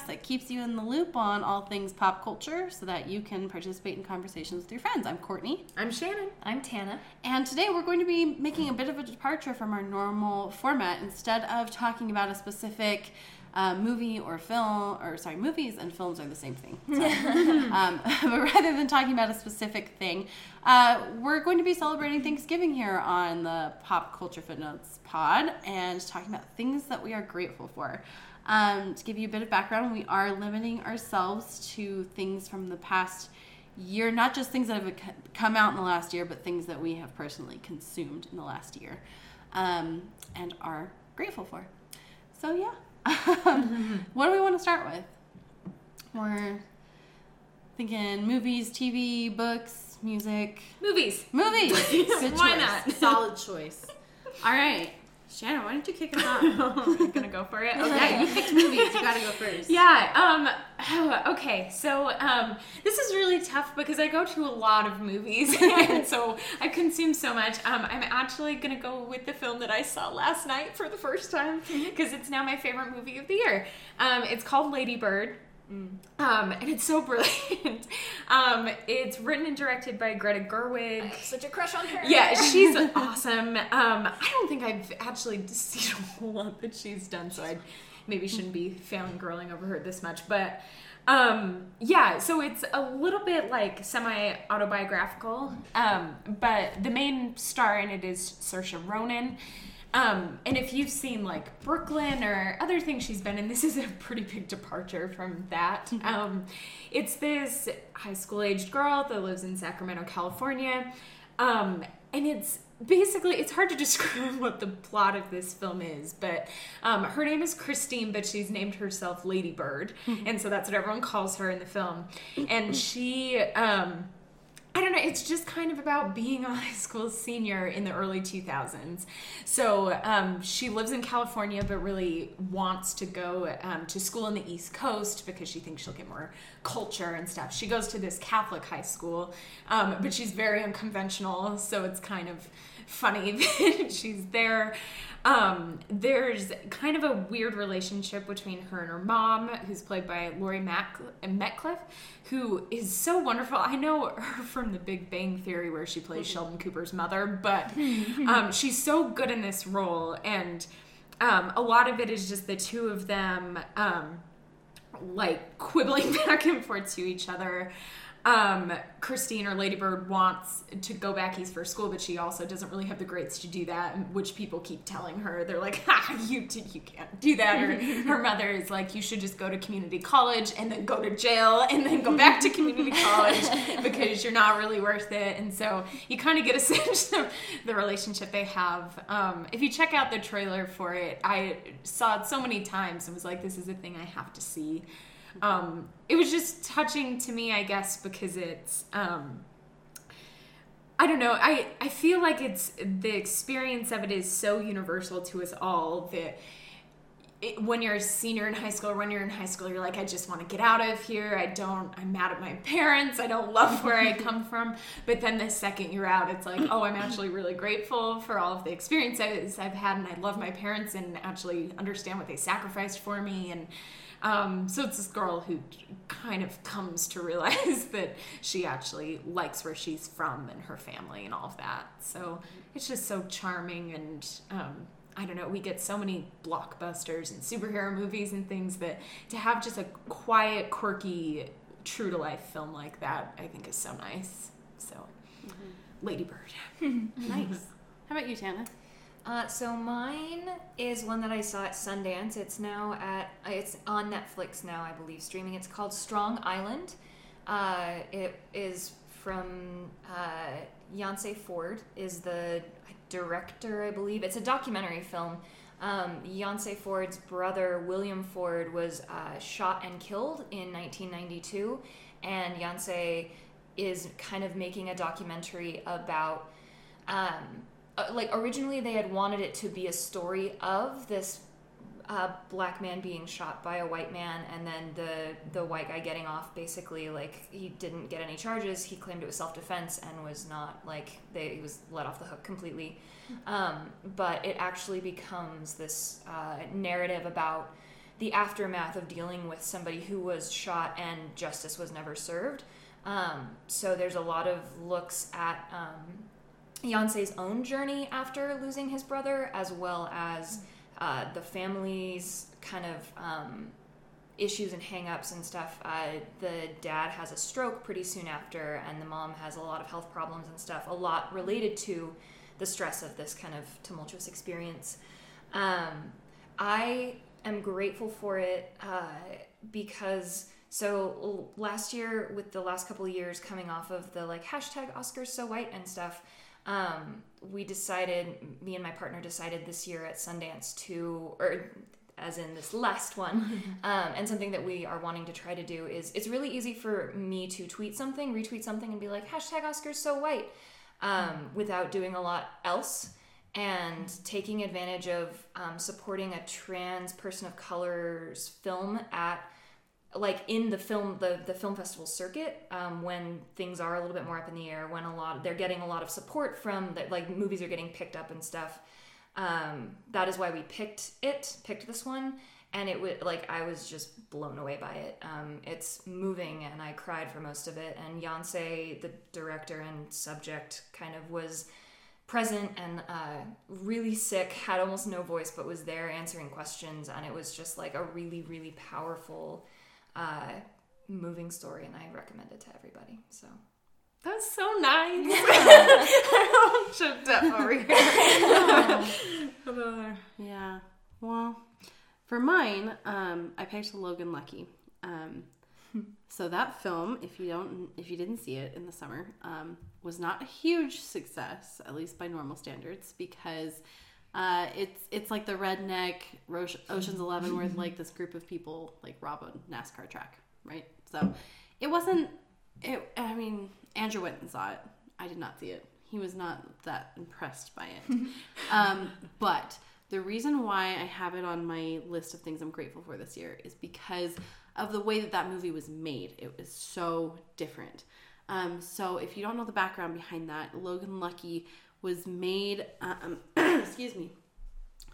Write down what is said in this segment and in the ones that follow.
podcast that keeps you in the loop on all things pop culture so that you can participate in conversations with your friends. I'm Courtney. I'm Shannon. I'm Tana. And today we're going to be making a bit of a departure from our normal format. Instead of talking about a specific uh, movie or film, or sorry, movies and films are the same thing. um, but rather than talking about a specific thing, uh, we're going to be celebrating Thanksgiving here on the Pop Culture Footnotes pod and talking about things that we are grateful for. Um, to give you a bit of background, we are limiting ourselves to things from the past year, not just things that have come out in the last year, but things that we have personally consumed in the last year um, and are grateful for. So, yeah. what do we want to start with? We're thinking movies, TV, books, music. Movies. Movies. Why not? Solid choice. All right. Shannon, why don't you kick us off? I'm gonna go for it. Okay, yeah, you picked movies. You gotta go first. Yeah. Um. Okay. So um, this is really tough because I go to a lot of movies, and so I consume so much. Um, I'm actually gonna go with the film that I saw last night for the first time because mm-hmm. it's now my favorite movie of the year. Um, it's called Lady Bird. Mm. Um, and it's so brilliant. Um, it's written and directed by Greta Gerwig. such a crush on her. Yeah, she's awesome. Um, I don't think I've actually seen a whole lot that she's done, so I maybe shouldn't be fangirling over her this much. But um, yeah, so it's a little bit like semi autobiographical. Um, but the main star in it is Saoirse Ronan. Um, and if you've seen like Brooklyn or other things she's been in, this is a pretty big departure from that. Mm-hmm. Um, it's this high school aged girl that lives in Sacramento, California. Um, and it's basically it's hard to describe what the plot of this film is but um, her name is christine but she's named herself lady bird mm-hmm. and so that's what everyone calls her in the film and she um, I don't know. It's just kind of about being a high school senior in the early 2000s. So um, she lives in California, but really wants to go um, to school in the East Coast because she thinks she'll get more culture and stuff. She goes to this Catholic high school, um, but she's very unconventional. So it's kind of funny that she's there. Um, there's kind of a weird relationship between her and her mom, who's played by Laurie Mac- Metcalf, who is so wonderful. I know her from The Big Bang Theory, where she plays mm-hmm. Sheldon Cooper's mother, but um, she's so good in this role, and um, a lot of it is just the two of them um, like quibbling back and forth to each other um, Christine or Ladybird wants to go back east for school, but she also doesn't really have the grades to do that, which people keep telling her. They're like, "Ha, you you can't do that." Or her mother is like, "You should just go to community college and then go to jail and then go back to community college because you're not really worth it." And so you kind of get a sense of the relationship they have. Um, if you check out the trailer for it, I saw it so many times and was like, "This is a thing I have to see." um, it was just touching to me, I guess, because it's um, I don't know. I I feel like it's the experience of it is so universal to us all that. It, when you're a senior in high school or when you're in high school you're like i just want to get out of here i don't i'm mad at my parents i don't love where i come from but then the second you're out it's like oh i'm actually really grateful for all of the experiences i've had and i love my parents and actually understand what they sacrificed for me and um, so it's this girl who kind of comes to realize that she actually likes where she's from and her family and all of that. So it's just so charming and um, I don't know, we get so many blockbusters and superhero movies and things that to have just a quiet, quirky, true to life film like that, I think is so nice. So, mm-hmm. Ladybird. nice. How about you, Tana? Uh, so mine is one that I saw at Sundance. It's now at it's on Netflix now, I believe, streaming. It's called Strong Island. Uh, it is from uh, Yancey Ford is the director, I believe. It's a documentary film. Um, Yancey Ford's brother William Ford was uh, shot and killed in 1992, and Yancey is kind of making a documentary about. Um, uh, like originally they had wanted it to be a story of this uh, black man being shot by a white man and then the the white guy getting off basically like he didn't get any charges he claimed it was self-defense and was not like they he was let off the hook completely um, but it actually becomes this uh, narrative about the aftermath of dealing with somebody who was shot and justice was never served. Um, so there's a lot of looks at um, Yancey's own journey after losing his brother, as well as uh, the family's kind of um, issues and hangups and stuff. Uh, the dad has a stroke pretty soon after, and the mom has a lot of health problems and stuff, a lot related to the stress of this kind of tumultuous experience. Um, I am grateful for it uh, because. So last year, with the last couple years coming off of the like hashtag Oscars so white and stuff, um, we decided, me and my partner decided this year at Sundance to, or as in this last one, um, and something that we are wanting to try to do is it's really easy for me to tweet something, retweet something, and be like, hashtag Oscars so white, um, without doing a lot else. And taking advantage of um, supporting a trans person of color's film at like in the film the the film festival circuit um, when things are a little bit more up in the air when a lot they're getting a lot of support from that like movies are getting picked up and stuff um, that is why we picked it picked this one. And it would like i was just blown away by it. Um, it's moving and i cried for most of it. And Yancey, the director and subject kind of was present and uh, really sick had almost no voice but was there answering questions. And it was just like a really really powerful uh, moving story, and I recommend it to everybody. So that's so nice. over here. yeah. Well, for mine, um, I picked Logan Lucky. Um, so that film, if you don't, if you didn't see it in the summer, um, was not a huge success, at least by normal standards, because uh, it's it's like the redneck Ocean's Eleven, where like this group of people like rob a NASCAR track, right? So it wasn't. It. I mean, Andrew went and saw it. I did not see it. He was not that impressed by it. um, but the reason why I have it on my list of things I'm grateful for this year is because of the way that that movie was made. It was so different. Um, so if you don't know the background behind that, Logan Lucky was made. Um, excuse me.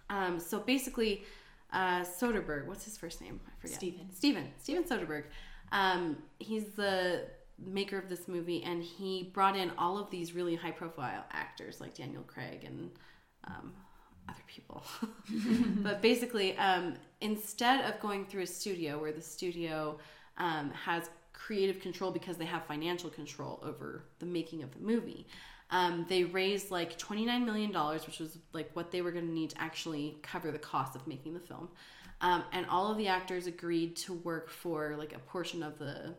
Um, so basically, uh, Soderbergh. What's his first name? I forget. Steven. Steven. Steven Soderbergh. Um, he's the maker of this movie, and he brought in all of these really high-profile actors like Daniel Craig and um, other people. but basically, um, instead of going through a studio where the studio um, has creative control because they have financial control over the making of the movie. Um, they raised like $29 million, which was like what they were going to need to actually cover the cost of making the film. Um, and all of the actors agreed to work for like a portion of the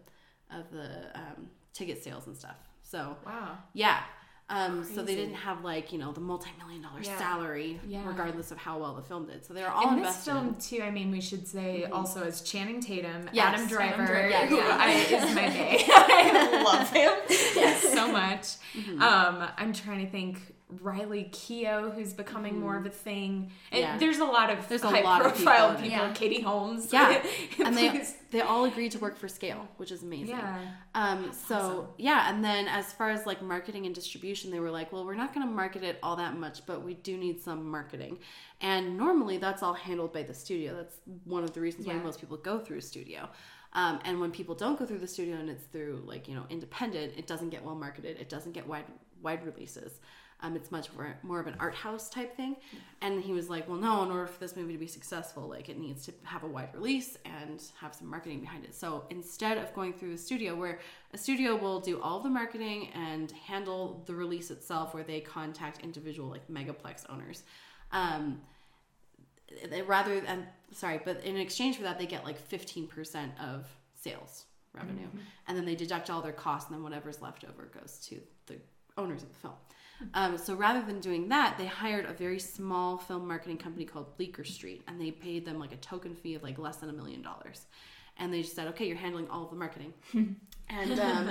of the um, ticket sales and stuff. So wow, yeah, um, so they didn't have like you know the multi-million dollar yeah. salary, yeah. regardless of how well the film did. So they are all in invested. this film too. I mean, we should say mm-hmm. also as Channing Tatum, yes, Adam Driver, Adam Driver yeah. I, is my bae. I love him yes. so much. Mm-hmm. Um, I'm trying to think Riley Keough, who's becoming mm. more of a thing. And yeah. there's a lot of there's high a lot profile of people. people. Yeah. Katie Holmes. Yeah. and they they all agreed to work for scale, which is amazing. Yeah. Um so awesome. yeah, and then as far as like marketing and distribution, they were like, well, we're not gonna market it all that much, but we do need some marketing. And normally that's all handled by the studio. That's one of the reasons yeah. why most people go through a studio. Um, and when people don't go through the studio and it's through like you know independent, it doesn't get well marketed. It doesn't get wide wide releases. Um, it's much more, more of an art house type thing. And he was like, well, no, in order for this movie to be successful, like it needs to have a wide release and have some marketing behind it. So instead of going through a studio where a studio will do all the marketing and handle the release itself, where they contact individual like megaplex owners, um, they, rather than sorry, but in exchange for that, they get like 15% of sales revenue, mm-hmm. and then they deduct all their costs, and then whatever's left over goes to the owners of the film. Um, so rather than doing that, they hired a very small film marketing company called Bleecker Street, and they paid them like a token fee of like less than a million dollars. And they just said, okay, you're handling all of the marketing, and um,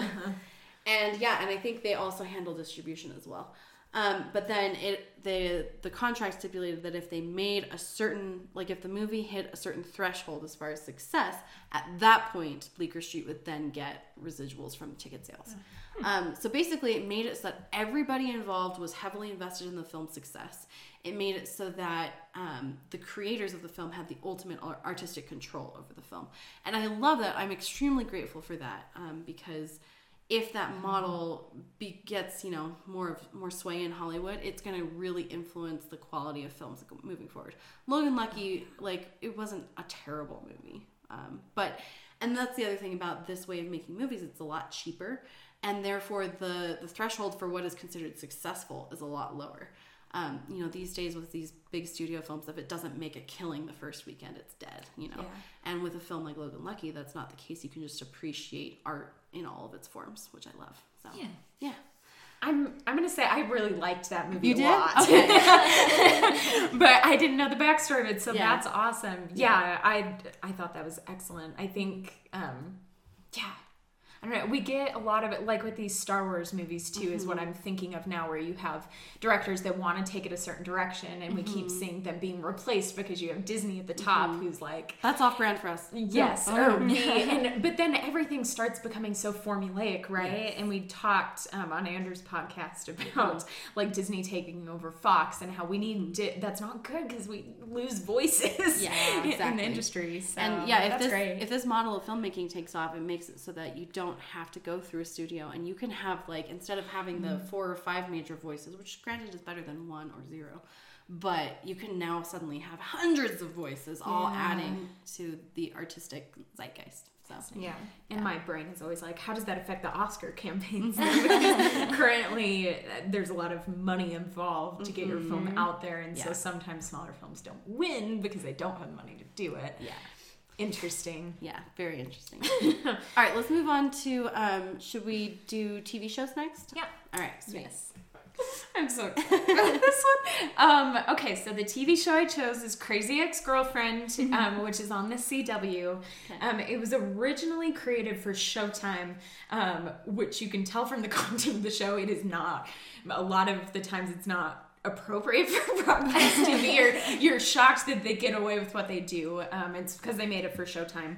and yeah, and I think they also handle distribution as well. Um, but then it the the contract stipulated that if they made a certain like if the movie hit a certain threshold as far as success, at that point Bleecker Street would then get residuals from ticket sales. Um, so basically, it made it so that everybody involved was heavily invested in the film's success. It made it so that um, the creators of the film had the ultimate artistic control over the film, and I love that. I'm extremely grateful for that um, because if that model be, gets you know more of more sway in Hollywood, it's going to really influence the quality of films moving forward. Logan Lucky, like it wasn't a terrible movie, um, but and that's the other thing about this way of making movies. It's a lot cheaper, and therefore the the threshold for what is considered successful is a lot lower. Um, you know, these days with these big studio films, if it doesn't make a killing the first weekend, it's dead. You know, Yeah. and with a film like Logan Lucky, that's not the case. You can just appreciate art in all of its forms, which I love. So Yeah. yeah. I'm I'm gonna say I really liked that movie You a did? lot. Okay. but I didn't know the backstory of it, so Yeah. that's awesome. Yeah, I I thought that was excellent. I think um yeah. I don't know. We get a lot of it, like with these Star Wars movies too, is Mm-hmm. what I'm thinking of now, where you have directors that want to take it a certain direction, and we keep Mm-hmm. seeing them being replaced because you have Disney at the top, who's like, That's off brand for us. Yes, Oh. or we, and but then everything starts becoming so formulaic, right? And we talked um, on Andrew's podcast about like Disney taking over Fox and how we need di- that's not good because we lose voices Yeah, in the industry. So and yeah, if that's this great. if this model of filmmaking takes off, it makes it so that you don't have to go through a studio, and you can have like instead of having the Mm-hmm. four or five major voices, which granted is better than one or zero, but you can now suddenly have hundreds of voices all adding to the artistic zeitgeist. So Yeah. and my brain is always like, how does that affect the Oscar campaigns? currently, there's a lot of money involved to get your film out there, and so Mm-hmm. Sometimes smaller films don't win because they don't have the money to do it. yeah. Interesting. Yeah, very interesting. All right, let's move on to um, should we do TV shows next? Yeah. All right, sweet. Yes. I'm so excited about this one. Um, okay, so the TV show I chose is Crazy Ex Girlfriend, um, which is on the CW. Um, it was originally created for Showtime, um, which you can tell from the content of the show, it is not. A lot of the times, it's not appropriate for broadcast TV. Or you're shocked that they get away with what they do. Um, it's because they made it for Showtime.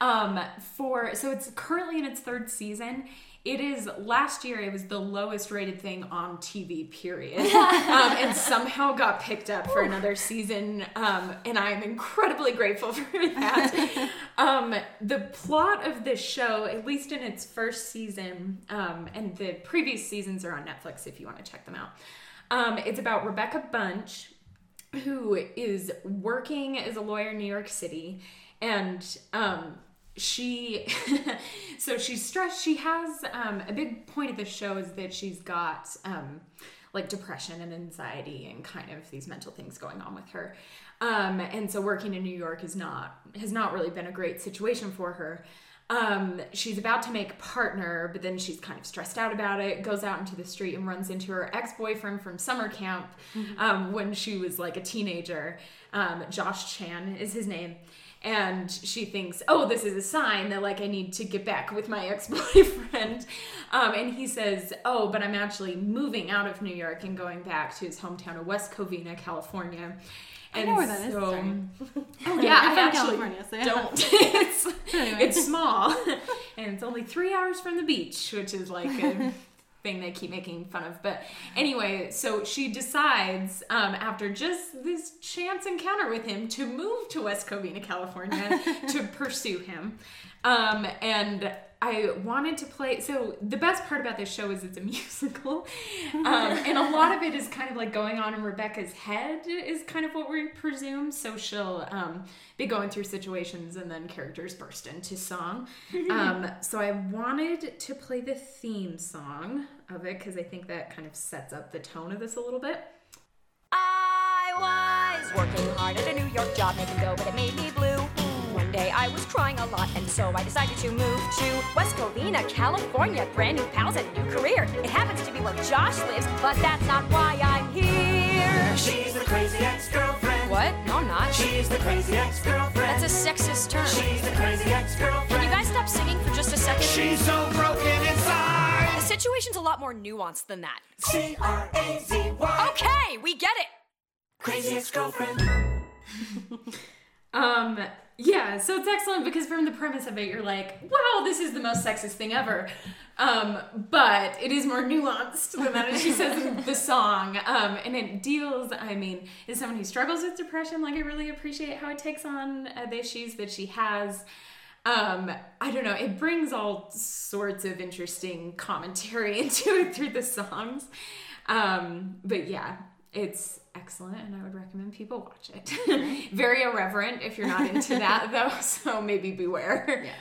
Um, for so it's currently in its third season. It is last year. It was the lowest rated thing on TV. Period, um, and somehow got picked up for another season. Um, and I'm incredibly grateful for that. um, the plot of this show, at least in its first season, um, and the previous seasons are on Netflix if you want to check them out. Um, it's about Rebecca Bunch, who is working as a lawyer in New York City, and um, she, so she's stressed. She has um, a big point of the show is that she's got um, like depression and anxiety and kind of these mental things going on with her. Um, and so working in New York is not has not really been a great situation for her. Um, she's about to make partner, but then she's kind of stressed out about it, goes out into the street and runs into her ex boyfriend from summer camp um, when she was like a teenager. Um, Josh Chan is his name. And she thinks, oh, this is a sign that like I need to get back with my ex boyfriend. Um, and he says, oh, but I'm actually moving out of New York and going back to his hometown of West Covina, California. I And know where that is, so. Oh yeah, I'm from actually California, so yeah. don't. it's Anyway. it's small, and it's only three hours from the beach, which is like a thing they keep making fun of. But anyway, so she decides um, after just this chance encounter with him to move to West Covina, California, to pursue him. Um, and I wanted to play. So the best part about this show is it's a musical, um, and a lot of it is kind of like going on in Rebecca's head. Is kind of what we presume. So she'll um, be going through situations, and then characters burst into song. Um, so I wanted to play the theme song of it because I think that kind of sets up the tone of this a little bit. I was working hard at a New York job, making go, but it made me blue. One day I was crying a lot, and so I decided to move to West Covina, California. Brand new pals and a new career. It happens to be where Josh lives, but that's not why I'm here. She's the crazy ex-girlfriend. What? No, I'm not. She's the crazy ex-girlfriend. That's a sexist term. She's the crazy ex-girlfriend. Can you guys stop singing for just a second? She's so broken inside. The situation's a lot more nuanced than that. C R A Z Y. Okay, we get it. Crazy ex-girlfriend. Um, yeah, so it's excellent because from the premise of it, you're like, wow, this is the most sexist thing ever. Um, but it is more nuanced than that, as she says in the song. Um, and it deals, I mean, as someone who struggles with depression, like, I really appreciate how it takes on uh, the issues that she has. Um, I don't know, it brings all sorts of interesting commentary into it through the songs. Um, but yeah, it's excellent and I would recommend people watch it. Very irreverent if you're not into that though, so maybe beware. Yeah.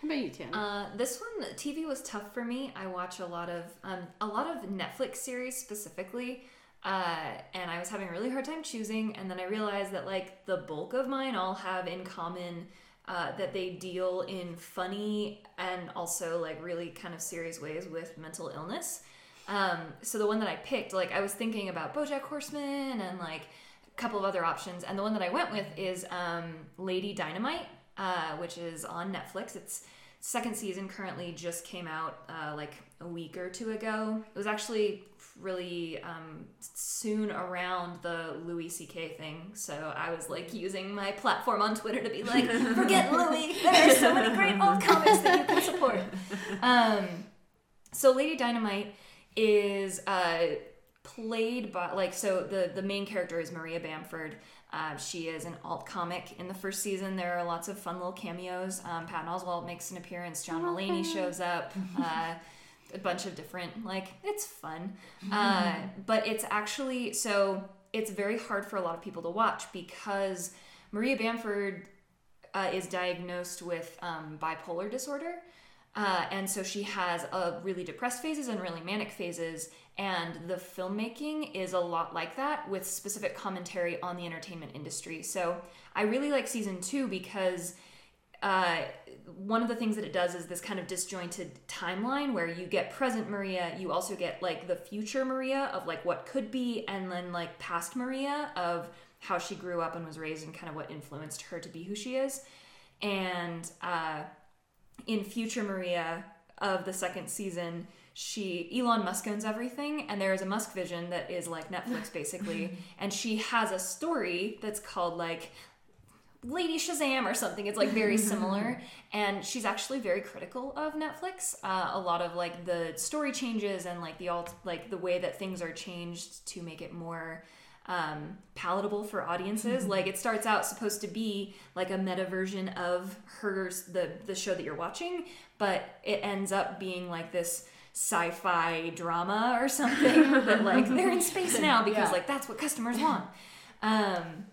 How about you, Tana? Uh, this one, TV was tough for me. I watch a lot of um, a lot of Netflix series specifically, uh, and I was having a really hard time choosing. And then I realized that like the bulk of mine all have in common uh, that they deal in funny and also like really kind of serious ways with mental illness. Um, so the one that I picked, like I was thinking about BoJack Horseman and like a couple of other options, and the one that I went with is um, Lady Dynamite, uh, which is on Netflix. Its second season currently just came out uh, like a week or two ago. It was actually really um, soon around the Louis C.K. thing, so I was like using my platform on Twitter to be like, forget Louis. There are so many great old comics that you can support. Um, so Lady Dynamite is uh, played by like so the the main character is Maria Bamford. Uh, she is an alt comic. In the first season, there are lots of fun little cameos. Um, Patton Oswalt makes an appearance. John Mulaney shows up. Uh, a bunch of different like it's fun, uh, but it's actually so it's very hard for a lot of people to watch because Maria Bamford uh, is diagnosed with um, bipolar disorder. Uh, and so she has uh, really depressed phases and really manic phases. And the filmmaking is a lot like that with specific commentary on the entertainment industry. So I really like season two because uh, one of the things that it does is this kind of disjointed timeline where you get present Maria, you also get like the future Maria of like what could be, and then like past Maria of how she grew up and was raised and kind of what influenced her to be who she is. And uh, in future Maria of the second season, she Elon Musk owns everything, and there is a Musk Vision that is like Netflix basically, and she has a story that's called like Lady Shazam or something. It's like very similar, and she's actually very critical of Netflix. Uh, a lot of like the story changes and like the alt like the way that things are changed to make it more um, palatable for audiences. like it starts out supposed to be like a meta version of her the the show that you're watching, but it ends up being like this sci-fi drama or something that like they're in space now because Yeah. like that's what customers want. Um,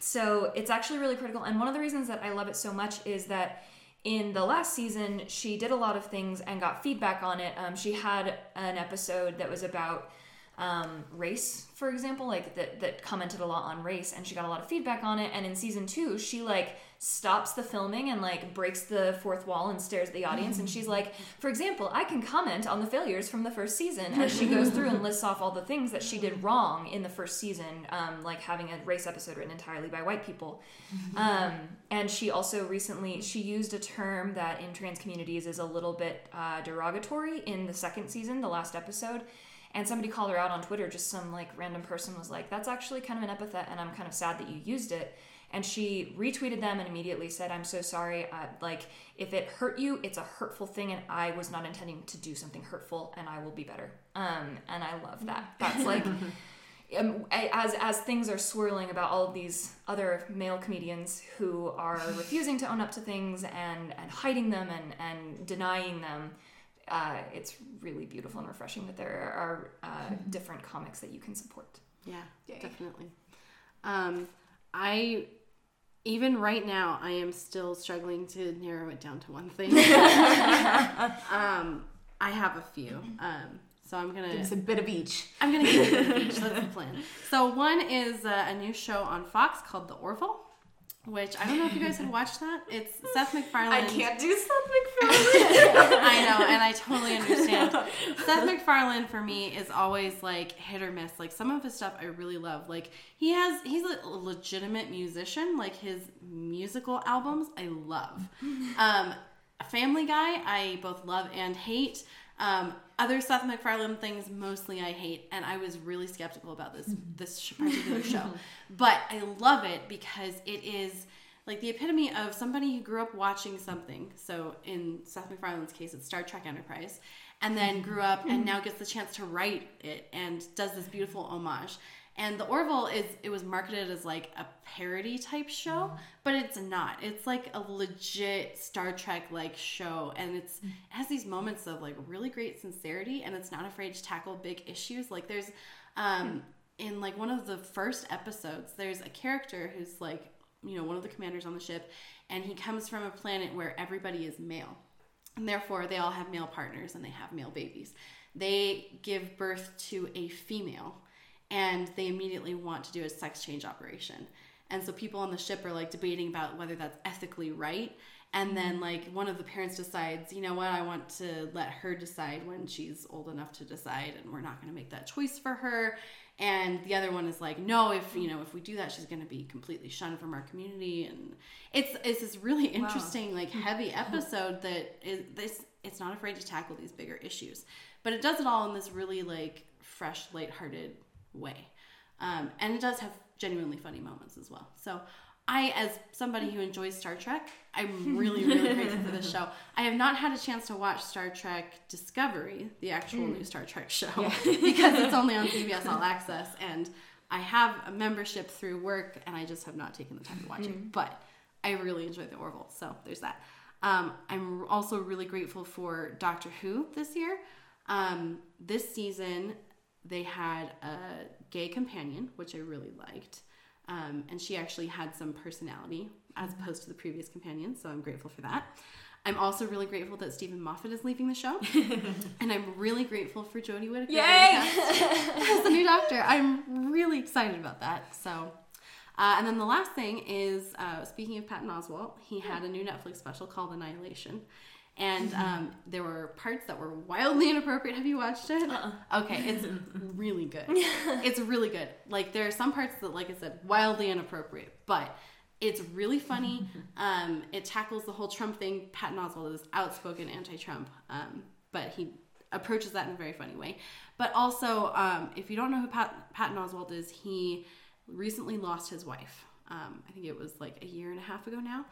so it's actually really critical. And one of the reasons that I love it so much is that in the last season, she did a lot of things and got feedback on it. Um, she had an episode that was about um, race, for example, like that, that commented a lot on race, and she got a lot of feedback on it. And in season two, she like stops the filming and like breaks the fourth wall and stares at the audience. And she's like, for example, I can comment on the failures from the first season as she goes through and lists off all the things that she did wrong in the first season, um, like having a race episode written entirely by white people. Um, and she also recently she used a term that in trans communities is a little bit uh, derogatory in the second season, the last episode. And somebody called her out on Twitter. Just some like random person was like, "That's actually kind of an epithet, and I'm kind of sad that you used it." And she retweeted them and immediately said, "I'm so sorry. Uh, like, if it hurt you, it's a hurtful thing, and I was not intending to do something hurtful, and I will be better." Um, and I love that. That's like. Um, as as things are swirling about all of these other male comedians who are refusing to own up to things and and hiding them and and denying them, uh, it's really beautiful and refreshing that there are uh, different comics that you can support. Yeah, definitely. Um, I even right now I am still struggling to narrow it down to one thing. um, I have a few. Um, so I'm gonna It's a bit of each. I'm gonna give it a each. That's the plan. So one is uh, a new show on Fox called The Orville, which I don't know if you guys had watched that. It's Seth MacFarlane. I can't do something I know, and I totally understand. Seth MacFarlane for me is always like hit or miss. Like some of his stuff I really love. Like he has he's a legitimate musician. Like his musical albums I love. Um Family Guy I both love and hate. Um, other Seth MacFarlane things, mostly I hate, and I was really skeptical about this this particular show, but I love it because it is like the epitome of somebody who grew up watching something. So in Seth MacFarlane's case, it's Star Trek Enterprise, and then grew up and now gets the chance to write it and does this beautiful homage. And the Orville is it was marketed as like a parody type show, mm-hmm. but it's not. It's like a legit Star Trek like show and it's mm. it has these moments of like really great sincerity and it's not afraid to tackle big issues. Like there's um hmm. in like one of the first episodes, there's a character who's like, you know, one of the commanders on the ship and he comes from a planet where everybody is male and therefore they all have male partners and they have male babies. They give birth to a female and they immediately want to do a sex change operation. And so people on the ship are like debating about whether that's ethically right. And then mm-hmm. like one of the parents decides, you know what, I want to let her decide when she's old enough to decide and we're not going to make that choice for her. And the other one is like, no, if you know, if we do that, she's going to be completely shunned from our community. And it's it's this really interesting, like mm-hmm. heavy mm-hmm. episode that is this. It's not afraid to tackle these bigger issues, but it does it all in this really like fresh, lighthearted way. Um, and it does have genuinely funny moments as well. So I, as somebody who enjoys Star Trek, I'm really, really grateful for this show. I have not had a chance to watch Star Trek Discovery, the actual new Star Trek show, because it's only on CBS All Access, and I have a membership through work, and I just have not taken the time to watch it. But I really enjoyed the Orville, so there's that. Um, I'm also really grateful for Doctor Who this year. Um, this season, they had a gay companion, which I really liked. Um, and she actually had some personality as opposed to the previous companion, so I'm grateful for that. I'm also really grateful that Steven Moffat is leaving the show, and I'm really grateful for Jodie Whittaker Yay! as the new Doctor. I'm really excited about that. So, uh, and then the last thing is, uh, speaking of Patton Oswalt, he had a new Netflix special called Annihilation, and um, there were parts that were wildly inappropriate. Have you watched it? Okay, it's really good. it's really good. Like there are some parts that, like I said, wildly inappropriate, but it's really funny. Um, it tackles the whole Trump thing. Patton Oswalt is outspoken anti-Trump, um, but he approaches that in a very funny way. But also, um, if you don't know who Pat- Patton Oswalt is, he recently lost his wife. Um, I think it was like a year and a half ago now,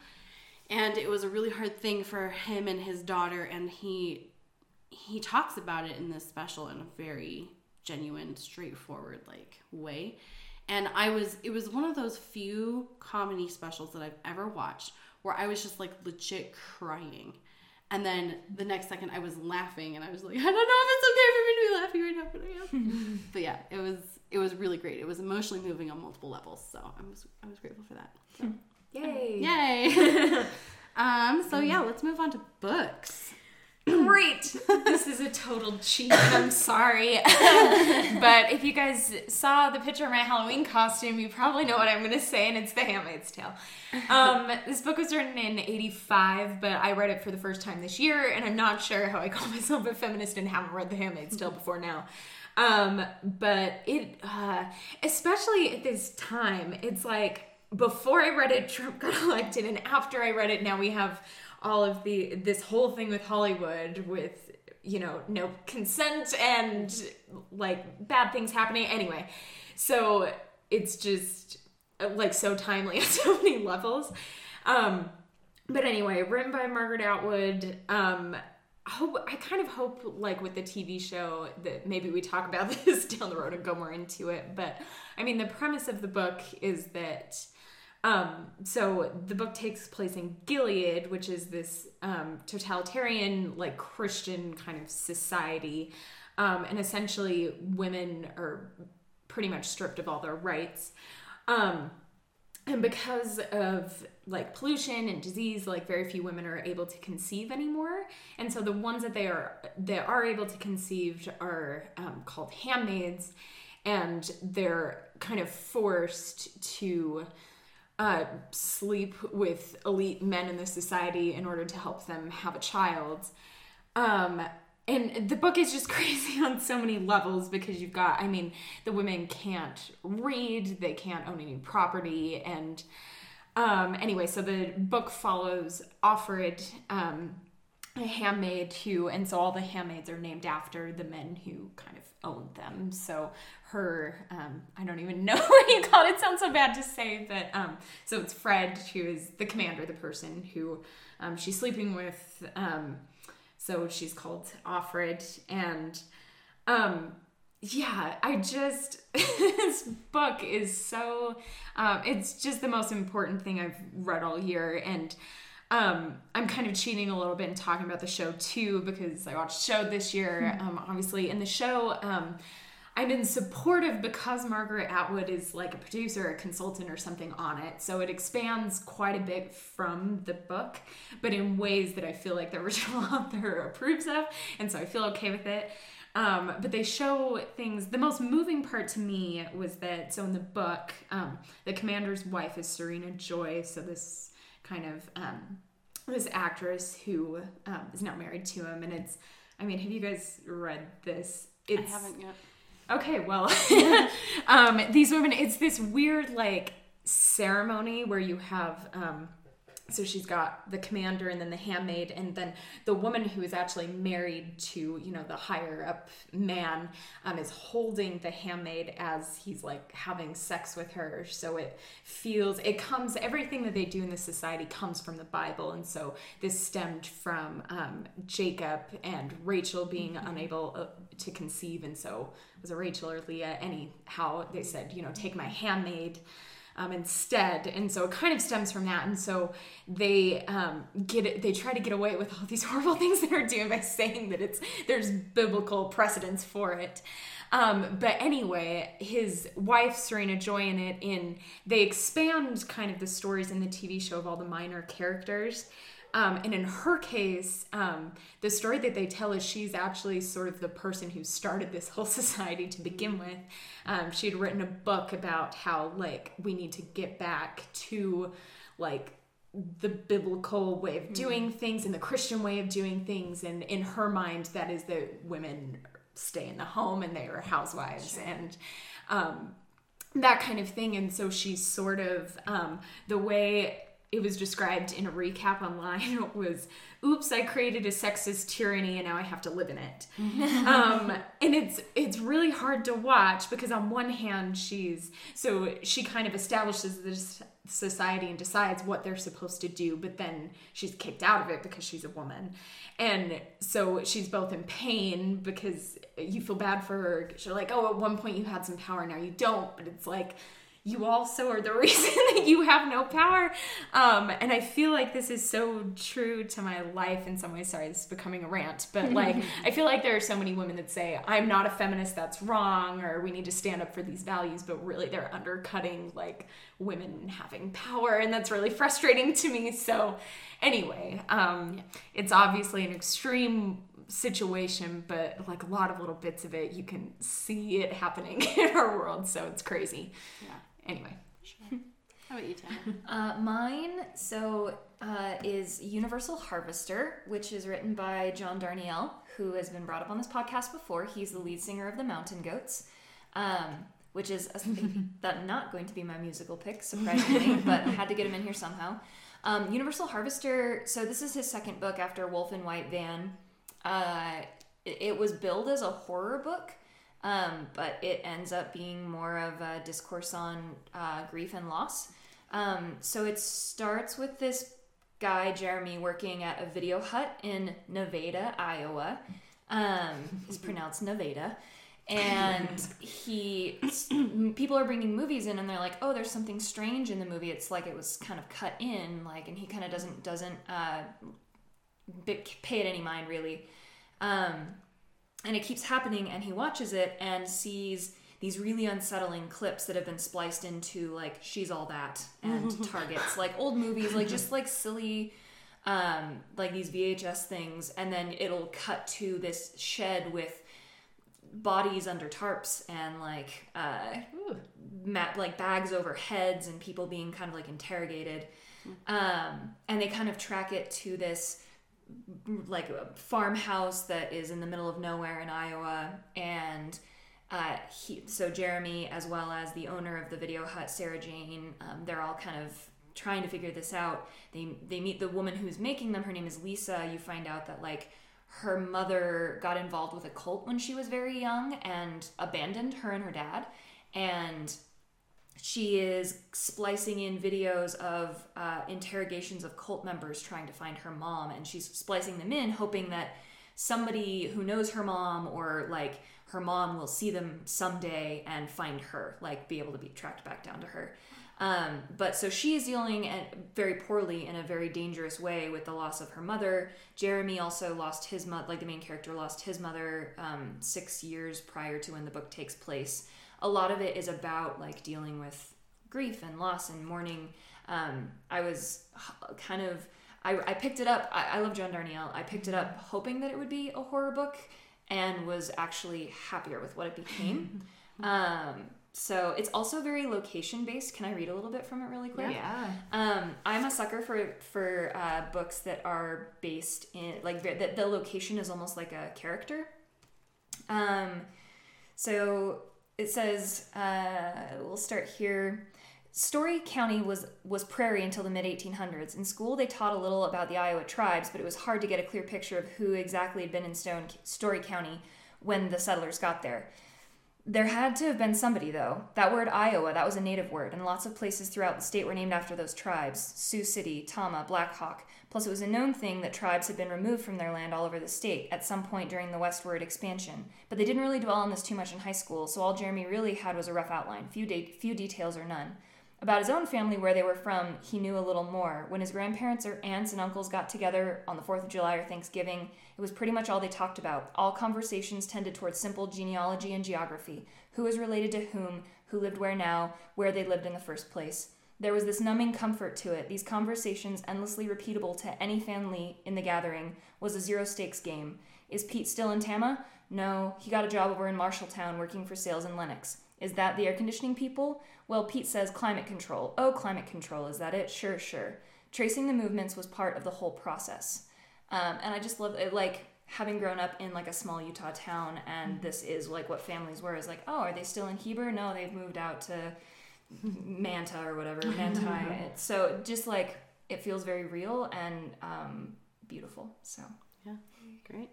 and it was a really hard thing for him and his daughter. And he he talks about it in this special in a very genuine, straightforward like way. And I was it was one of those few comedy specials that I've ever watched where I was just like legit crying. And then the next second I was laughing and I was like, I don't know if it's okay for me to be laughing right now, but I am. but yeah, it was it was really great. It was emotionally moving on multiple levels. So I was I was grateful for that. So Yay! yay. um so yeah, let's move on to books. Great. this is a total cheat, and I'm sorry. but if you guys saw the picture of my Halloween costume, you probably know what I'm going to say, and it's The Handmaid's Tale. Um, this book was written in 85, but I read it for the first time this year, and I'm not sure how I call myself a feminist and haven't read The Handmaid's Tale before now. Um, but it, uh, especially at this time, it's like before I read it, Trump got elected, and after I read it, now we have all of the this whole thing with Hollywood with you know no consent and like bad things happening anyway. So it's just like so timely on so many levels. Um but anyway, written by Margaret Atwood. Um hope I kind of hope like with the TV show that maybe we talk about this down the road and go more into it. But I mean the premise of the book is that um, so the book takes place in Gilead, which is this um, totalitarian, like Christian kind of society, um, and essentially women are pretty much stripped of all their rights. Um, and because of like pollution and disease, like very few women are able to conceive anymore, and so the ones that they are that are able to conceive are um, called handmaids, and they're kind of forced to uh, sleep with elite men in the society in order to help them have a child. Um, and the book is just crazy on so many levels because you've got, I mean, the women can't read, they can't own any property. And um, anyway, so the book follows Offred, um, handmaid who, and so all the handmaids are named after the men who kind of owned them. So her, um, I don't even know what you call it. It sounds so bad to say, but um, so it's Fred who is the commander, the person who um, she's sleeping with. Um, so she's called Offred, and um, yeah, I just this book is so um, it's just the most important thing I've read all year, and um, I'm kind of cheating a little bit and talking about the show too because I watched show this year, um, obviously. In the show, um, I'm in supportive because Margaret Atwood is like a producer, a consultant, or something on it. So it expands quite a bit from the book, but in ways that I feel like the original author approves of, and so I feel okay with it. Um, but they show things. The most moving part to me was that so in the book, um, the commander's wife is Serena Joy. So this kind of um, this actress who um, is now married to him, and it's. I mean, have you guys read this? It's, I haven't yet. Okay, well, um, these women, it's this weird like ceremony where you have, um, so she's got the commander and then the handmaid, and then the woman who is actually married to, you know, the higher up man um, is holding the handmaid as he's like having sex with her. So it feels, it comes, everything that they do in this society comes from the Bible. And so this stemmed from um, Jacob and Rachel being unable uh, to conceive. And so was it Rachel or Leah? Anyhow, they said, you know, take my handmaid um, instead. And so it kind of stems from that. And so they um, get it, they try to get away with all these horrible things that are doing by saying that it's there's biblical precedence for it. Um, but anyway, his wife Serena Joy in it in they expand kind of the stories in the TV show of all the minor characters. Um, and in her case, um, the story that they tell is she's actually sort of the person who started this whole society to begin with. Um, she had written a book about how, like, we need to get back to, like, the biblical way of doing things and the Christian way of doing things. And in her mind, that is that women stay in the home and they are housewives. And, um, that kind of thing. And so she's sort of um, the way it was described in a recap online was oops i created a sexist tyranny and now i have to live in it. Um, and it's it's really hard to watch because on one hand she's so she kind of establishes this society and decides what they're supposed to do but then she's kicked out of it because she's a woman. And so she's both in pain because you feel bad for her you're like oh at one point you had some power now you don't but it's like you also are the reason that you have no power. Um, and I feel like this is so true to my life in some ways. Sorry, this is becoming a rant, but like, I feel like there are so many women that say, I'm not a feminist, that's wrong, or we need to stand up for these values, but really they're undercutting like women having power. And that's really frustrating to me. So, anyway, um, it's obviously an extreme situation, but like a lot of little bits of it, you can see it happening in our world. So it's crazy. Yeah. Anyway. How about you, Tana? Uh, mine, so, uh, is Universal Harvester, which is written by John Darnielle, who has been brought up on this podcast before. He's the lead singer of the Mountain Goats, um, which is a, that not going to be my musical pick, surprisingly, but I had to get him in here somehow. Um, Universal Harvester, so this is his second book after Wolf in White Van. Uh, it, it was billed as a horror book, um, but it ends up being more of a discourse on uh, grief and loss. Um, so it starts with this guy, Jeremy, working at a video hut in Nevada, Iowa. Um, it's pronounced Nevada. And he, people are bringing movies in, and they're like, "Oh, there's something strange in the movie. It's like it was kind of cut in, like." And he kind of doesn't doesn't uh, pay it any mind really. Um, and it keeps happening and he watches it and sees these really unsettling clips that have been spliced into like she's all that and targets like old movies like just like silly um like these vhs things. And then it'll cut to this shed with bodies under tarps and like uh mat like bags over heads and people being kind of like interrogated. Um and they kind of track it to this like a farmhouse that is in the middle of nowhere in Iowa and uh, he, so Jeremy as well as the owner of the video hut Sarah Jane um, they're all kind of trying to figure this out. They they meet the woman who's making them. Her name is Lisa. You find out that like her mother got involved with a cult when she was very young and abandoned her and her dad. And she is splicing in videos of uh, interrogations of cult members trying to find her mom, and she's splicing them in, hoping that somebody who knows her mom or like her mom will see them someday and find her, like be able to be tracked back down to her. Um, but so she is dealing at, very poorly in a very dangerous way with the loss of her mother. Jeremy also lost his mother, like the main character lost his mother um, six years prior to when the book takes place. A lot of it is about like dealing with grief and loss and mourning. Um, I was kind of, I, I picked it up. I, I love John Darnielle. I picked it up hoping that it would be a horror book and was actually happier with what it became. um, so it's also very location based. Can I read a little bit from it really quick? Yeah. Um, I'm a sucker for for uh, books that are based in like that the location is almost like a character. Um, so it says uh, we'll start here. Story County was was prairie until the mid 1800s. In school, they taught a little about the Iowa tribes, but it was hard to get a clear picture of who exactly had been in Stone Story County when the settlers got there. There had to have been somebody, though. That word Iowa, that was a native word, and lots of places throughout the state were named after those tribes Sioux City, Tama, Black Hawk. Plus, it was a known thing that tribes had been removed from their land all over the state at some point during the westward expansion. But they didn't really dwell on this too much in high school, so all Jeremy really had was a rough outline, few, de- few details or none. About his own family, where they were from, he knew a little more. When his grandparents or aunts and uncles got together on the 4th of July or Thanksgiving, it was pretty much all they talked about. All conversations tended towards simple genealogy and geography who was related to whom, who lived where now, where they lived in the first place. There was this numbing comfort to it. These conversations, endlessly repeatable to any family in the gathering, was a zero stakes game. Is Pete still in Tama? No, he got a job over in Marshalltown working for sales in Lennox. Is that the air conditioning people? Well, Pete says climate control. Oh, climate control, is that it? Sure, sure. Tracing the movements was part of the whole process. Um, and I just love it, like having grown up in like a small Utah town, and this is like what families were. Is like, oh, are they still in Heber? No, they've moved out to Manta or whatever, Manti. so just like it feels very real and um, beautiful. So Yeah, great.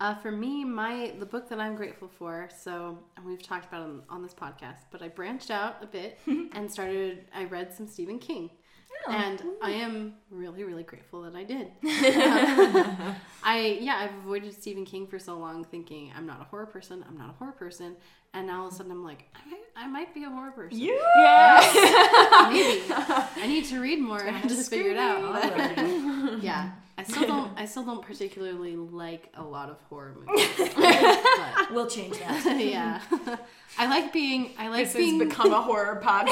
Uh, for me, my the book that I'm grateful for. So and we've talked about it on, on this podcast, but I branched out a bit and started. I read some Stephen King, Oh, and I am really, really grateful that I did. I yeah, I've avoided Stephen King for so long, thinking I'm not a horror person. I'm not a horror person, and now all of a sudden I'm like, I might, I might be a horror person. Maybe I need to read more and to figure it out. but- yeah, I still don't. I still don't particularly like a lot of horror movies. but, we'll change that. yeah, I like being. I like This being. has become a horror podcast.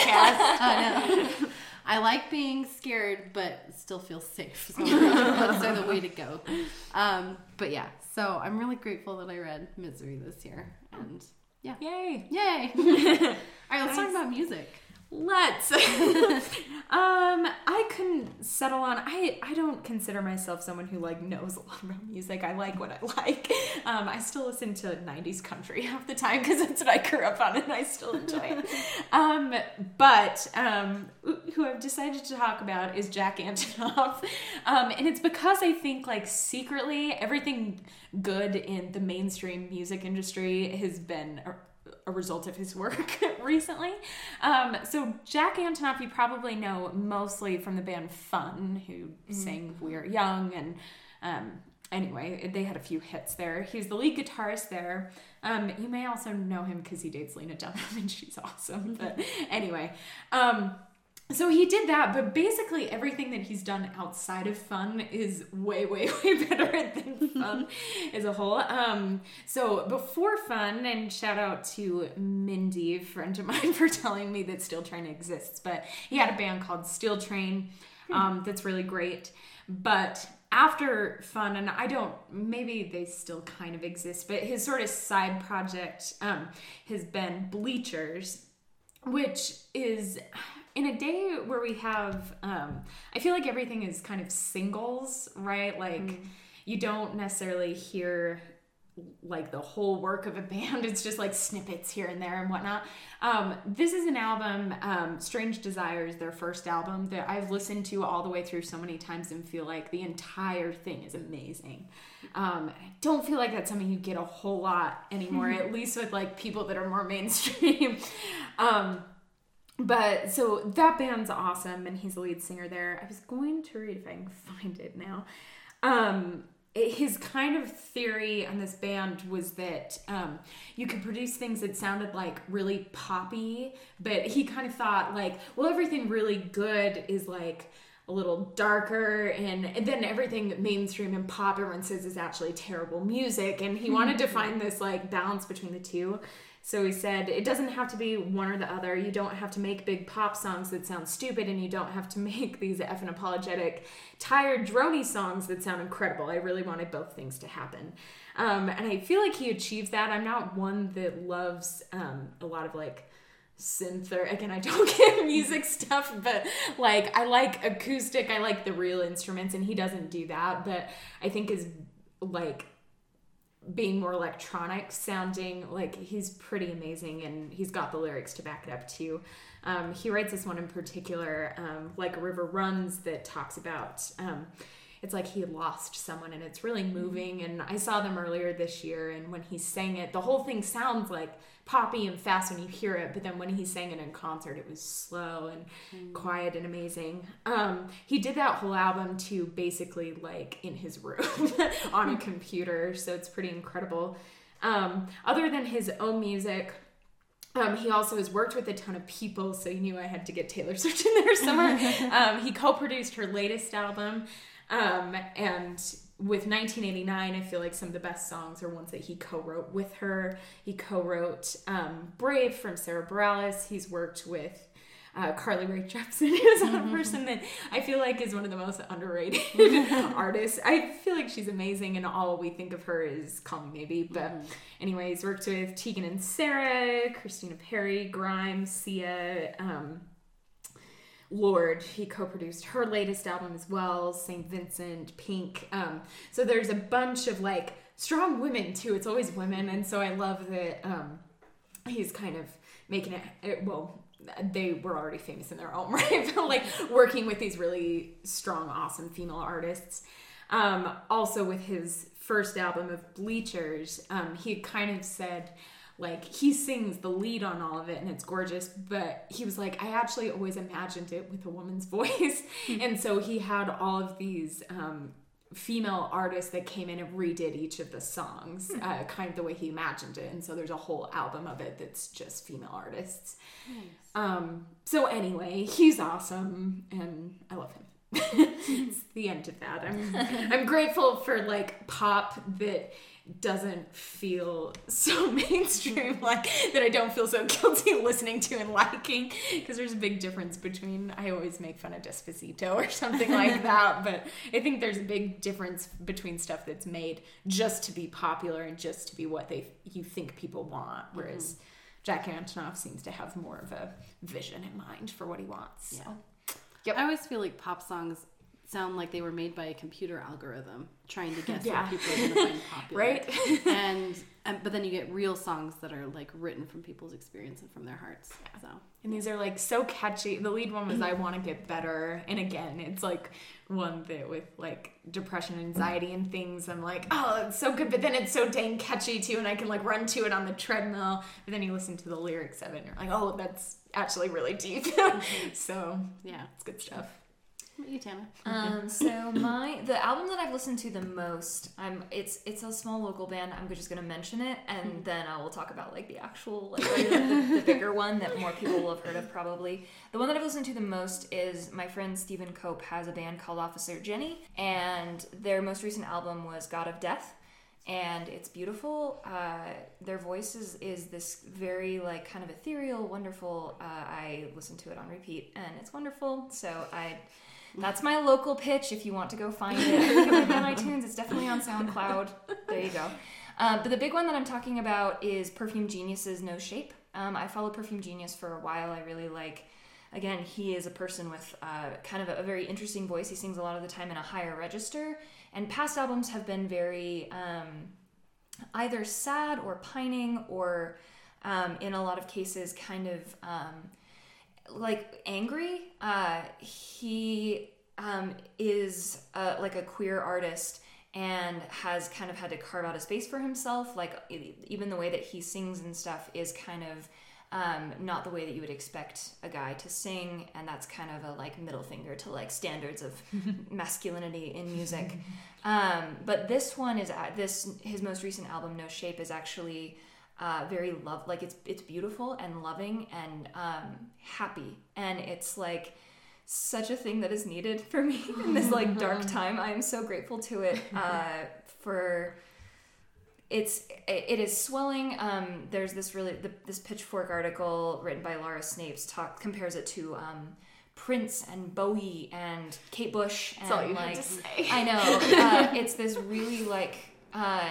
I know. I like being scared, but still feel safe. So are the way to go. Um, but yeah, so I'm really grateful that I read Misery this year, and yeah, Yay. yay! All right, let's talk about music. Let's. um, I couldn't settle on. I I don't consider myself someone who like knows a lot about music. I like what I like. Um, I still listen to '90s country half the time because that's what I grew up on, and I still enjoy it. Um, but um, who I've decided to talk about is Jack Antonoff, um, and it's because I think like secretly everything good in the mainstream music industry has been a result of his work recently. Um, so Jack Antonoff, you probably know mostly from the band Fun, who sang "We Are Young," and um, anyway, they had a few hits there. He's the lead guitarist there. Um, you may also know him because he dates Lena Dunham, and she's awesome. But anyway. Um, so he did that, but basically everything that he's done outside of fun is way, way, way better than fun as a whole. Um, so before fun, and shout out to Mindy, friend of mine, for telling me that Steel Train exists, but he had a band called Steel Train um, that's really great. But after fun, and I don't, maybe they still kind of exist, but his sort of side project um, has been Bleachers, which is in a day where we have um i feel like everything is kind of singles right like you don't necessarily hear like the whole work of a band. It's just like snippets here and there and whatnot. Um, this is an album, um, Strange Desires, their first album that I've listened to all the way through so many times and feel like the entire thing is amazing. Um, I don't feel like that's something you get a whole lot anymore, at least with like people that are more mainstream. but so that band's awesome and he's the lead singer there. I was going to read if I can find it now. Um, it- his kind of theory on this band was that um, you could produce things that sounded like really poppy, but he kind of thought like, well, everything really good is like a little darker, and, and then everything mainstream and pop everyone says is actually terrible music, and he wanted to find this like balance between the two. So he said, it doesn't have to be one or the other. You don't have to make big pop songs that sound stupid, and you don't have to make these effing apologetic, tired, drony songs that sound incredible. I really wanted both things to happen. Um, and I feel like he achieved that. I'm not one that loves um, a lot of like synth or again i don't get music stuff but like i like acoustic i like the real instruments and he doesn't do that but i think is like being more electronic sounding like he's pretty amazing and he's got the lyrics to back it up too. Um, he writes this one in particular um, like a river runs that talks about um, it's like he lost someone and it's really moving and i saw them earlier this year and when he sang it the whole thing sounds like poppy and fast when you hear it but then when he sang it in concert it was slow and quiet and amazing. Um, he did that whole album to basically like in his room on a computer so it's pretty incredible. Um, other than his own music um, he also has worked with a ton of people, so he knew I had to get Taylor Swift in there somewhere. um, he co-produced her latest album, um, and with 1989, I feel like some of the best songs are ones that he co-wrote with her. He co-wrote um, "Brave" from Sara Bareilles. He's worked with. Uh, Carly Rae Jepsen is a person that I feel like is one of the most underrated artists. I feel like she's amazing, and all we think of her is "Call Me Maybe." But anyways, worked with Tegan and Sara, Christina Perri, Grimes, Sia, um, Lorde. He co-produced her latest album as well, St. Vincent, Pink. Um, so there's a bunch of like strong women too. It's always women, and so I love that um, he's kind of making it. it well, they were already famous in their own right, but like working with these really strong, awesome female artists. Um, also, with his first album of Bleachers, um, he kind of said, like, he sings the lead on all of it and it's gorgeous, but he was like, I actually always imagined it with a woman's voice. and so he had all of these um, female artists that came in and redid each of the songs, uh, kind of the way he imagined it. And so there's a whole album of it that's just female artists. Um, so anyway, he's awesome and I love him. it's the end of that. I'm I'm grateful for like pop that doesn't feel so mainstream mm-hmm. like that I don't feel so guilty listening to and liking because there's a big difference between I always make fun of Despacito or something like that but I think there's a big difference between stuff that's made just to be popular and just to be what they you think people want whereas mm-hmm. Jack Antonoff seems to have more of a vision in mind for what he wants. So. Yep. I always feel like pop songs sound like they were made by a computer algorithm trying to guess Yeah. what people are going to find popular. Right? and, and but then you get real songs that are like written from people's experience and from their hearts. Yeah. So And these are like so catchy. The lead one was I Want to Get Better. And again, it's like one that with like depression, anxiety, and things, I'm like, oh, it's so good. But then it's so dang catchy too. And I can like run to it on the treadmill. But then you listen to the lyrics of it and you're like, oh, that's actually really deep. Mm-hmm. so yeah, it's good stuff. You, Tana. Um, so my the album that I've listened to the most, I'm it's it's a small local band. I'm just gonna mention it, and then I will talk about like the actual like the, the bigger one that more people will have heard of probably. The one that I've listened to the most is my friend Stephen Cope has a band called Officer Jenny, and their most recent album was God of Death. And it's beautiful. Uh, their voice is, is this very like kind of ethereal, wonderful. Uh, I listen to it on repeat, and it's wonderful. So I that's my local pitch. If you want to go find it, it on iTunes. It's definitely on SoundCloud. There you go. Uh, but the big one that I'm talking about is Perfume Genius's No Shape. Um, I follow Perfume Genius for a while. I really like. Again, he is a person with uh, kind of a, a very interesting voice. He sings a lot of the time in a higher register, and past albums have been very. Um, either sad or pining or um, in a lot of cases kind of um, like angry. Uh, he um, is uh, like a queer artist and has kind of had to carve out a space for himself. Like even the way that he sings and stuff is kind of um, not the way that you would expect a guy to sing, and that's kind of a like middle finger to like standards of masculinity in music. Um, but this one is at this his most recent album, No Shape, is actually uh, very love like it's it's beautiful and loving and um, happy, and it's like such a thing that is needed for me in this like dark time. I am so grateful to it uh, for it's it is swelling. Um, there's this really the, this Pitchfork article written by Laura Snapes talk compares it to um, Prince and Bowie and Kate Bush and all you like to say. I know uh, it's this really like uh,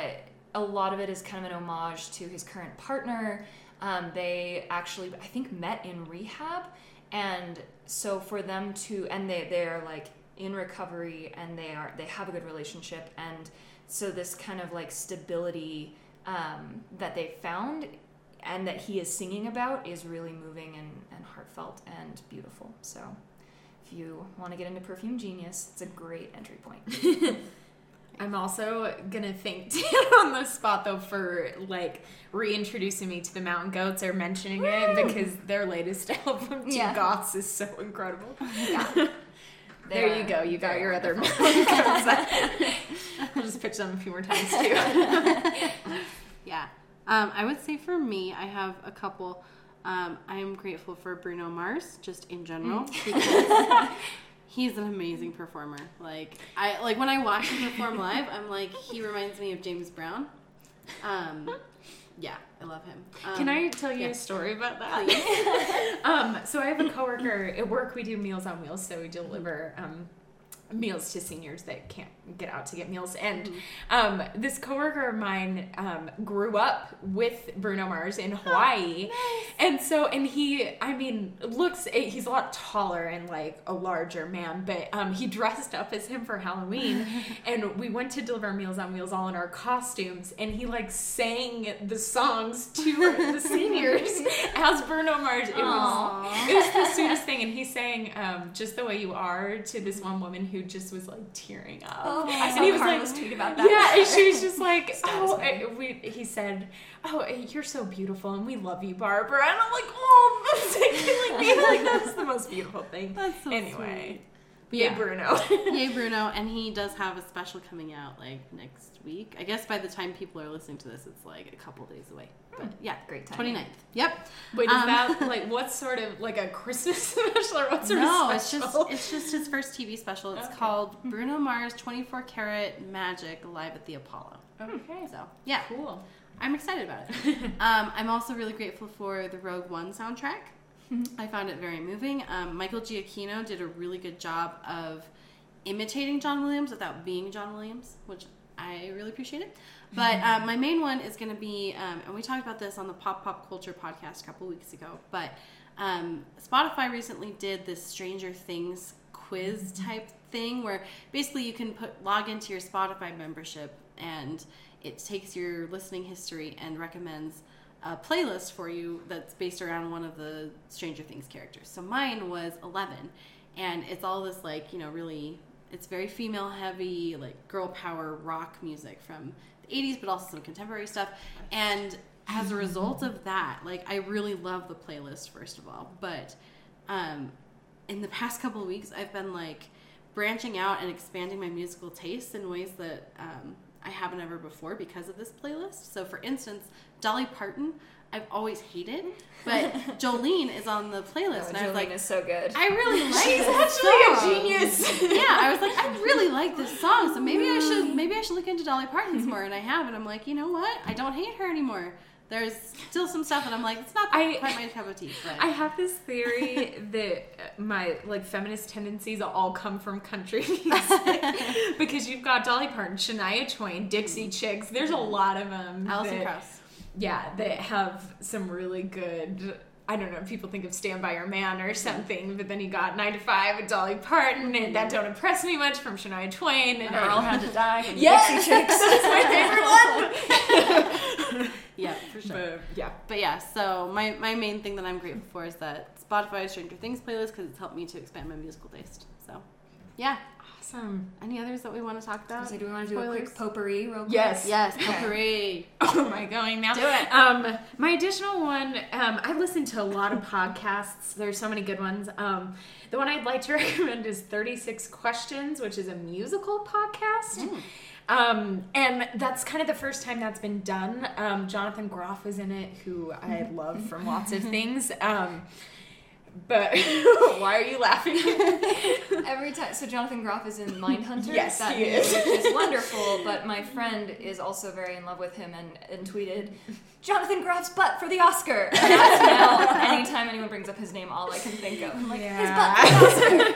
a lot of it is kind of an homage to his current partner. Um, they actually I think met in rehab, and so for them to and they they are like in recovery and they are they have a good relationship and so this kind of like stability um, that they found and that he is singing about is really moving and, and heartfelt and beautiful so if you want to get into perfume genius it's a great entry point I'm also gonna thank Dan on the spot though for like reintroducing me to the Mountain Goats or mentioning it because their latest album, Two Yeah. Goths, is so incredible. yeah there are you go. You got your other. Mountain Goats. I'll just pitch them a few more times too. Yeah. Um, I would say for me, I have a couple. Um, I am grateful for Bruno Mars, just in general, because he's an amazing performer. Like I like when I watch him perform live, I'm like he reminds me of James Brown. Um, yeah, I love him. Um, Can I tell you yeah. a story about that? um, so I have a coworker at work. We do Meals on Wheels, so we deliver um, meals to seniors that can't get out to get meals. And um, this coworker of mine um, grew up with Bruno Mars in Hawaii, and so and he, I mean, looks he's a lot taller and like a larger man, but um, he dressed up as him for Halloween, and we went to deliver Meals on Wheels all in our costumes, and he like sang the songs to the seniors as Bruno Mars. It was it was the sweetest thing, and he sang um, "Just the Way You Are" to this one woman who just was like tearing up. Oh, I And saw he was Carlos like- tweet about that. Yeah, and she was just like, "Oh," I- we, he said, "Oh, you're so beautiful, and we love you, Barbara." And I'm like, "Oh, that's like, like that's the most beautiful thing." That's so anyway, But yay, yeah. Bruno. Yay, Bruno, and he does have a special coming out like next week. I guess by the time people are listening to this, it's like a couple days away. But yeah, Great timing. 29th. Yep. Wait, is Um, that like what sort of like a Christmas special or what sort no, of it's just it's just his first TV special. It's Okay. called Bruno Mars 24 Karat Magic Live at the Apollo. okay, So yeah, cool. I'm excited about it. um, I'm also really grateful for the Rogue One soundtrack. I found it very moving. Um, Michael Giacchino did a really good job of imitating John Williams without being John Williams, which I really appreciated. But uh, my main one is going to be, um, and we talked about this on the Pop Pop Culture podcast a couple weeks ago, but um, Spotify recently did this Stranger Things quiz type thing where basically you can put log into your Spotify membership and it takes your listening history and recommends a playlist for you that's based around one of the Stranger Things characters. So mine was 11 and it's all this like, you know, really it's very female heavy, like girl power rock music from the 80s but also some contemporary stuff and as a result of that, like I really love the playlist first of all, but um in the past couple of weeks I've been like branching out and expanding my musical tastes in ways that um, I haven't ever before because of this playlist. So, for instance, Dolly Parton, I've always hated, but Jolene is on the playlist, oh, and I was like, is so good. I really like She's this actually a genius. yeah, I was like, I really like this song, so maybe I should mm. maybe I should look into Dolly Parton's more, and I have, and I'm like, you know what? I don't hate her anymore. There's still some stuff that I'm like, it's not I- quite my cup of tea. But I have this theory that my like feminist tendencies all come from country music because you've got Dolly Parton, Shania Twain, Dixie mm. Chicks. There's a lot of them. Alison Krauss. Yeah, that have some really good. I don't know. People think of Stand by Your Man or mm. something, but then you got Nine to Five with Dolly Parton, and mm. that don't impress me much from Shania Twain. And Earl had to die. Yes, Dixie Chicks. that's my favorite one. Gonna yeah. But yeah, so my, my main thing that I'm grateful for is that Spotify Stranger Things playlist because it's helped me to expand my musical taste. So, yeah. Awesome. Any others that we want to talk about? So do we want to do a quick potpourri real quick? Yes. Yes, Okay. potpourri. Oh, my I going now? Do it. Um, my additional one, um, I listen to a lot of podcasts. There's so many good ones. Um, the one I'd like to recommend is 36 Questions, which is a musical podcast. Um, and that's kind of the first time that's been done. Um, Jonathan Groff was in it, who I love from lots of things. Um, but why are you laughing? Every time, so Jonathan Groff is in Mindhunter. Yes, that he is. which is wonderful. But my friend is also very in love with him and, and tweeted, "Jonathan Groff's butt for the Oscar." And that's now anytime anyone brings up his name, all I can think of. I'm like, his butt for the Oscar.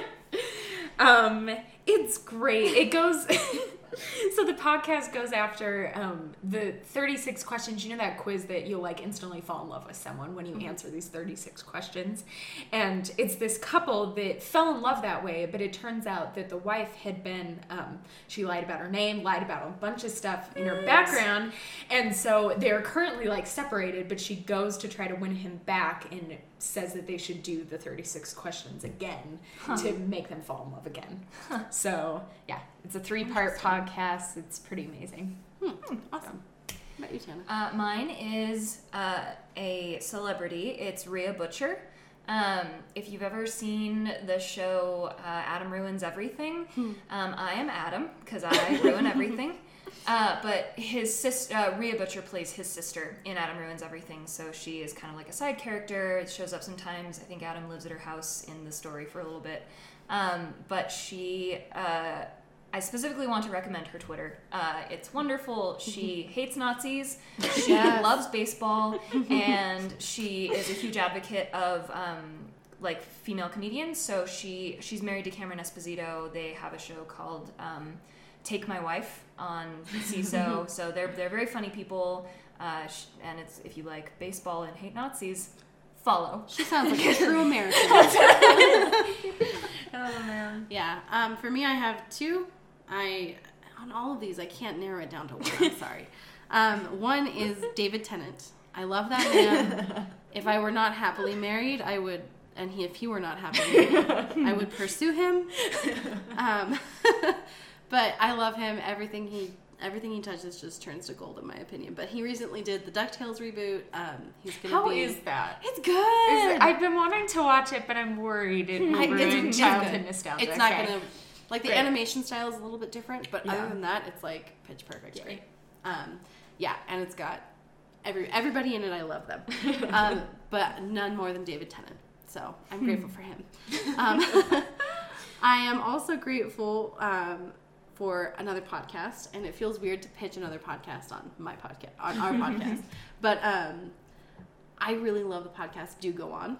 um, it's great. It goes. so the podcast goes after um, the 36 questions. You know that quiz that you'll like instantly fall in love with someone when you answer these 36 questions, and it's this couple that fell in love that way. But it turns out that the wife had been um, she lied about her name, lied about a bunch of stuff in her background, and so they're currently like separated. But she goes to try to win him back and says that they should do the 36 questions again to make them fall in love again. So, yeah, it's a three part podcast. It's pretty amazing. Awesome. How about you, Tana? Uh, mine is uh, a celebrity. It's Rhea Butcher. Um, if you've ever seen the show uh, Adam Ruins Everything, um, I am Adam because I ruin everything. Uh, but his sister, uh, Rhea Butcher, plays his sister in Adam Ruins Everything, so she is kind of like a side character. It shows up sometimes. I think Adam lives at her house in the story for a little bit. Um, but she, uh, I specifically want to recommend her Twitter. Uh, it's wonderful. She hates Nazis. She Yes. loves baseball, and she is a huge advocate of um, like female comedians. So she she's married to Cameron Esposito. They have a show called um, Take My Wife on Seeso. so they're they're very funny people. Uh, sh- and it's if you like baseball and hate Nazis, follow. She sounds like a true American. Oh, man. yeah. Um, for me, I have two. I on all of these, I can't narrow it down to one. I'm sorry. Um, one is David Tennant. I love that man. if I were not happily married, I would, and he, if he were not happily married, I would pursue him. Um, but I love him. Everything he everything he touches just turns to gold, in my opinion. But he recently did the Ducktales reboot. Um, he's gonna How be. is that? It's Is good. it- I've been wanting to watch it, but I'm worried it will ruin it's childhood nostalgia. It's not Okay. gonna like the Great. animation style is a little bit different, but Yeah. other than that, it's like pitch perfect. Yeah. Great. Um, yeah, and it's got every everybody in it. I love them, um, but none more than David Tennant. So I'm grateful for him. Um, I am also grateful um, for another podcast, and it feels weird to pitch another podcast on my podcast on our podcast, but um, I really love the podcast. Do go on.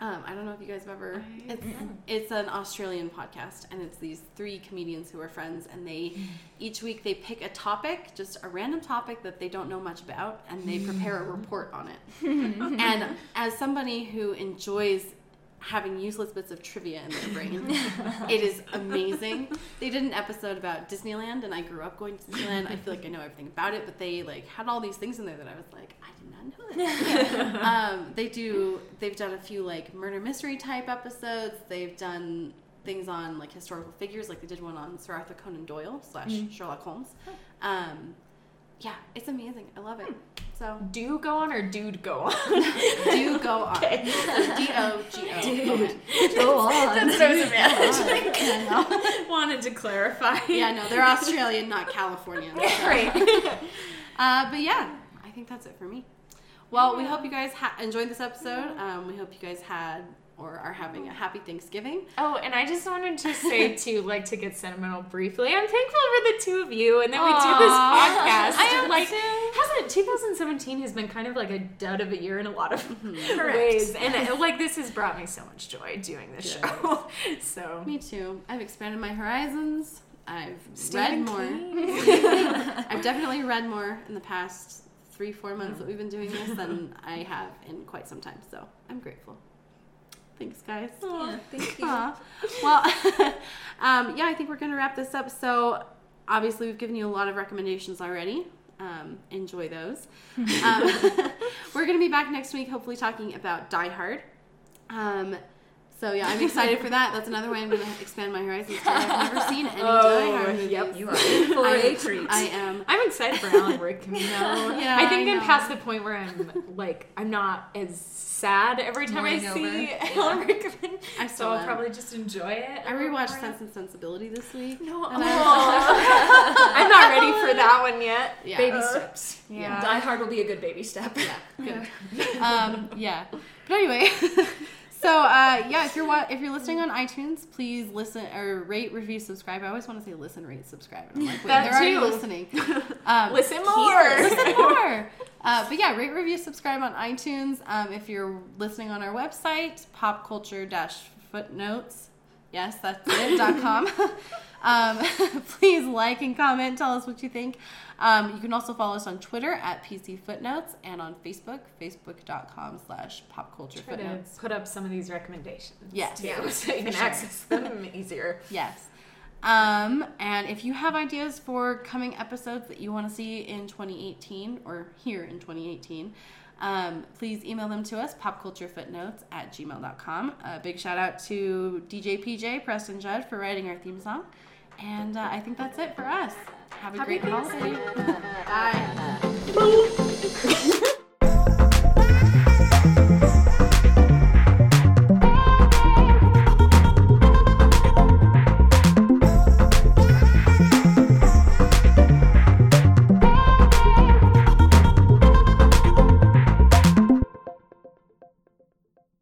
Um, I don't know if you guys have ever. It's, it's an Australian podcast, and it's these three comedians who are friends, and they each week they pick a topic, just a random topic that they don't know much about, and they prepare a report on it. and as somebody who enjoys having useless bits of trivia in their brain, it is amazing. They did an episode about Disneyland, and I grew up going to Disneyland. I feel like I know everything about it, but they like had all these things in there that I was like, I did not know that um, they do. They've done a few like murder mystery type episodes. They've done things on like historical figures, like they did one on Sir Arthur Conan Doyle slash Sherlock Holmes. Um, yeah, it's amazing. I love it. So Do go on or dude go on? do go on. D O G O. Dude, go on. That's so semantic. Wanted to clarify. Yeah, no, they're Australian, not Californian. so. Right. Uh, but yeah, I think that's it for me. Well, we hope you guys ha- enjoyed this episode. Um, we hope you guys had or are having a happy Thanksgiving. Oh, and I just wanted to say too, like to get sentimental briefly. I'm thankful for the two of you, and that we do this podcast. I am like, too. hasn't 2017 has been kind of like a dud of a year in a lot of Correct. ways, and uh, like this has brought me so much joy doing this Good. show. so Me too. I've expanded my horizons. I've Stephen read more. I've definitely read more in the past three, four months that we've been doing this than I have in quite some time. So I'm grateful. Thanks, guys. Yeah, thank you. Well, um, yeah, I think we're going to wrap this up. So, obviously, we've given you a lot of recommendations already. um, enjoy those. um, we're going to be back next week, hopefully talking about Die Hard. So yeah, I'm excited for that. That's another way I'm going to expand my horizons. 'cause I've never seen any Die Hard movies. yep. You are for I, a treat. I am. I'm excited for Alan Rickman though. Yeah, I think I I'm past the point where I'm like I'm not as sad every time I see over. Alan Rickman. I so I'll probably just enjoy it. I little rewatched. Sense and Sensibility this week. No, And Aw. I'm not ready for that one yet. Yeah. baby steps. Yeah. Die Hard will be a good baby step. Yeah. Good. um, yeah. But anyway, so uh, yeah, if you're wa- if you're listening on iTunes, please listen or rate, review, subscribe. I always want to say listen, rate, subscribe. And I'm like, wait, That they're already listening. Um, Listen more. listen more. Uh, but yeah, rate, review, subscribe on iTunes. Um, if you're listening on our website, popculture-footnotes. Yes, that's it. dot com. um, please like and comment. Tell us what you think. Um, you can also follow us on Twitter at PC Footnotes and on Facebook, facebook.com slash popculture Try to footnotes. put up some of these recommendations. Yes. too, Yeah, so you can sure. access them easier. Yes. Um, and if you have ideas for coming episodes that you want to see in 2018 or here in 2018, um, please email them to us, popculturefootnotes at gmail.com. A big shout out to DJ PJ, Preston Judd, for writing our theme song. And uh, I think that's it for us. Have a Happy great holiday. Bye.